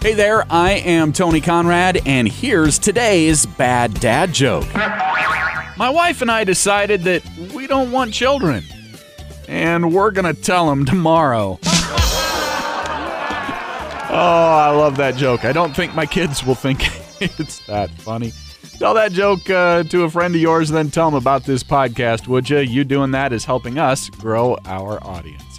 Hey there, I am Tony Conrad, and here's today's bad dad joke. My wife and I decided that we don't want children, and we're gonna tell them tomorrow. oh, I love that joke. I don't think my kids will think it's that funny. Tell that joke uh, to a friend of yours, then tell them about this podcast, would you? You doing that is helping us grow our audience.